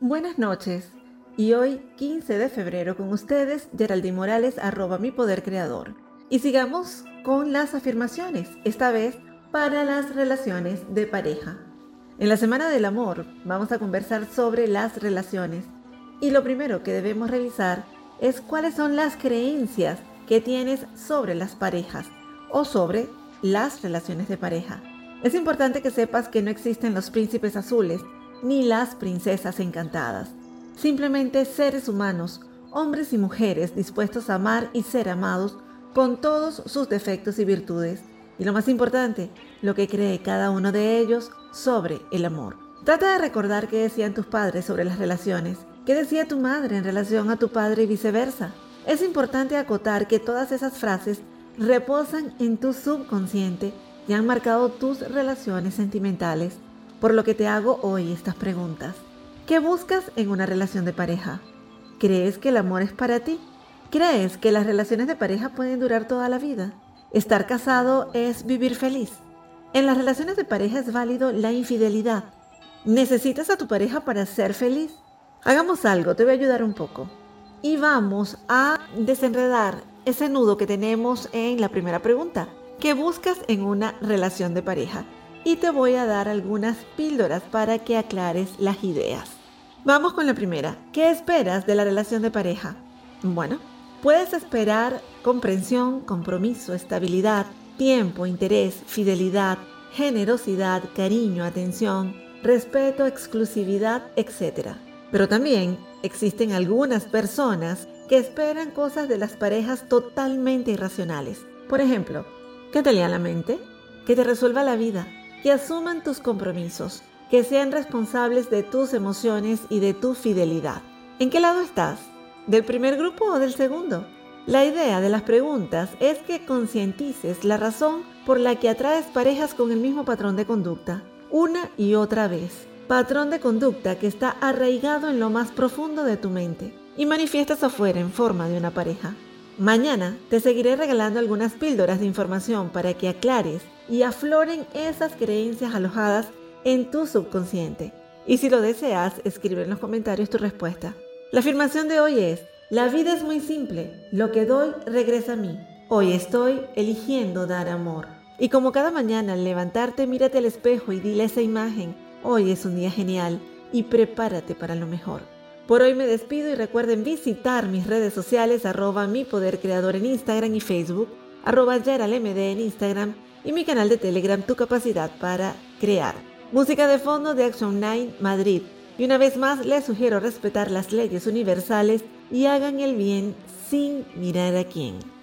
Buenas noches. Y hoy, 15 de febrero, con ustedes, Geraldine Morales, arroba mi poder creador. Y sigamos con las afirmaciones, esta vez para las relaciones de pareja. En la Semana del Amor vamos a conversar sobre las relaciones. Y lo primero que debemos revisar es cuáles son las creencias que tienes sobre las parejas o sobre las relaciones de pareja. Es importante que sepas que no existen los príncipes azules ni las princesas encantadas. Simplemente seres humanos, hombres y mujeres dispuestos a amar y ser amados con todos sus defectos y virtudes. Y lo más importante, lo que cree cada uno de ellos sobre el amor. Trata de recordar qué decían tus padres sobre las relaciones, qué decía tu madre en relación a tu padre y viceversa. Es importante acotar que todas esas frases reposan en tu subconsciente y han marcado tus relaciones sentimentales por lo que te hago hoy estas preguntas. ¿Qué buscas en una relación de pareja? ¿Crees que el amor es para ti? ¿Crees que las relaciones de pareja pueden durar toda la vida? ¿Estar casado es vivir feliz? En las relaciones de pareja es válido la infidelidad. ¿Necesitas a tu pareja para ser feliz? Hagamos algo, te voy a ayudar un poco. Y vamos a desenredar ese nudo que tenemos en la primera pregunta. ¿Qué buscas en una relación de pareja? Y te voy a dar algunas píldoras para que aclares las ideas. Vamos con la primera. ¿Qué esperas de la relación de pareja? Bueno, puedes esperar comprensión, compromiso, estabilidad, tiempo, interés, fidelidad, generosidad, cariño, atención, respeto, exclusividad, etc. Pero también existen algunas personas que esperan cosas de las parejas totalmente irracionales. Por ejemplo, que te lea la mente, que te resuelva la vida, que asuman tus compromisos, que sean responsables de tus emociones y de tu fidelidad. ¿En qué lado estás? ¿Del primer grupo o del segundo? La idea de las preguntas es que concientices la razón por la que atraes parejas con el mismo patrón de conducta, una y otra vez. Patrón de conducta que está arraigado en lo más profundo de tu mente y manifiestas afuera en forma de una pareja. Mañana te seguiré regalando algunas píldoras de información para que aclares y afloren esas creencias alojadas en tu subconsciente. Y si lo deseas, escribe en los comentarios tu respuesta. La afirmación de hoy es, la vida es muy simple, lo que doy regresa a mí. Hoy estoy eligiendo dar amor. Y como cada mañana al levantarte, mírate al espejo y dile esa imagen, hoy es un día genial y prepárate para lo mejor. Por hoy me despido y recuerden visitar mis redes sociales arroba mi poder creador en Instagram y Facebook, arroba MD en Instagram y mi canal de Telegram Tu Capacidad para Crear. Música de fondo de Action 9 Madrid. Y una vez más les sugiero respetar las leyes universales y hagan el bien sin mirar a quién.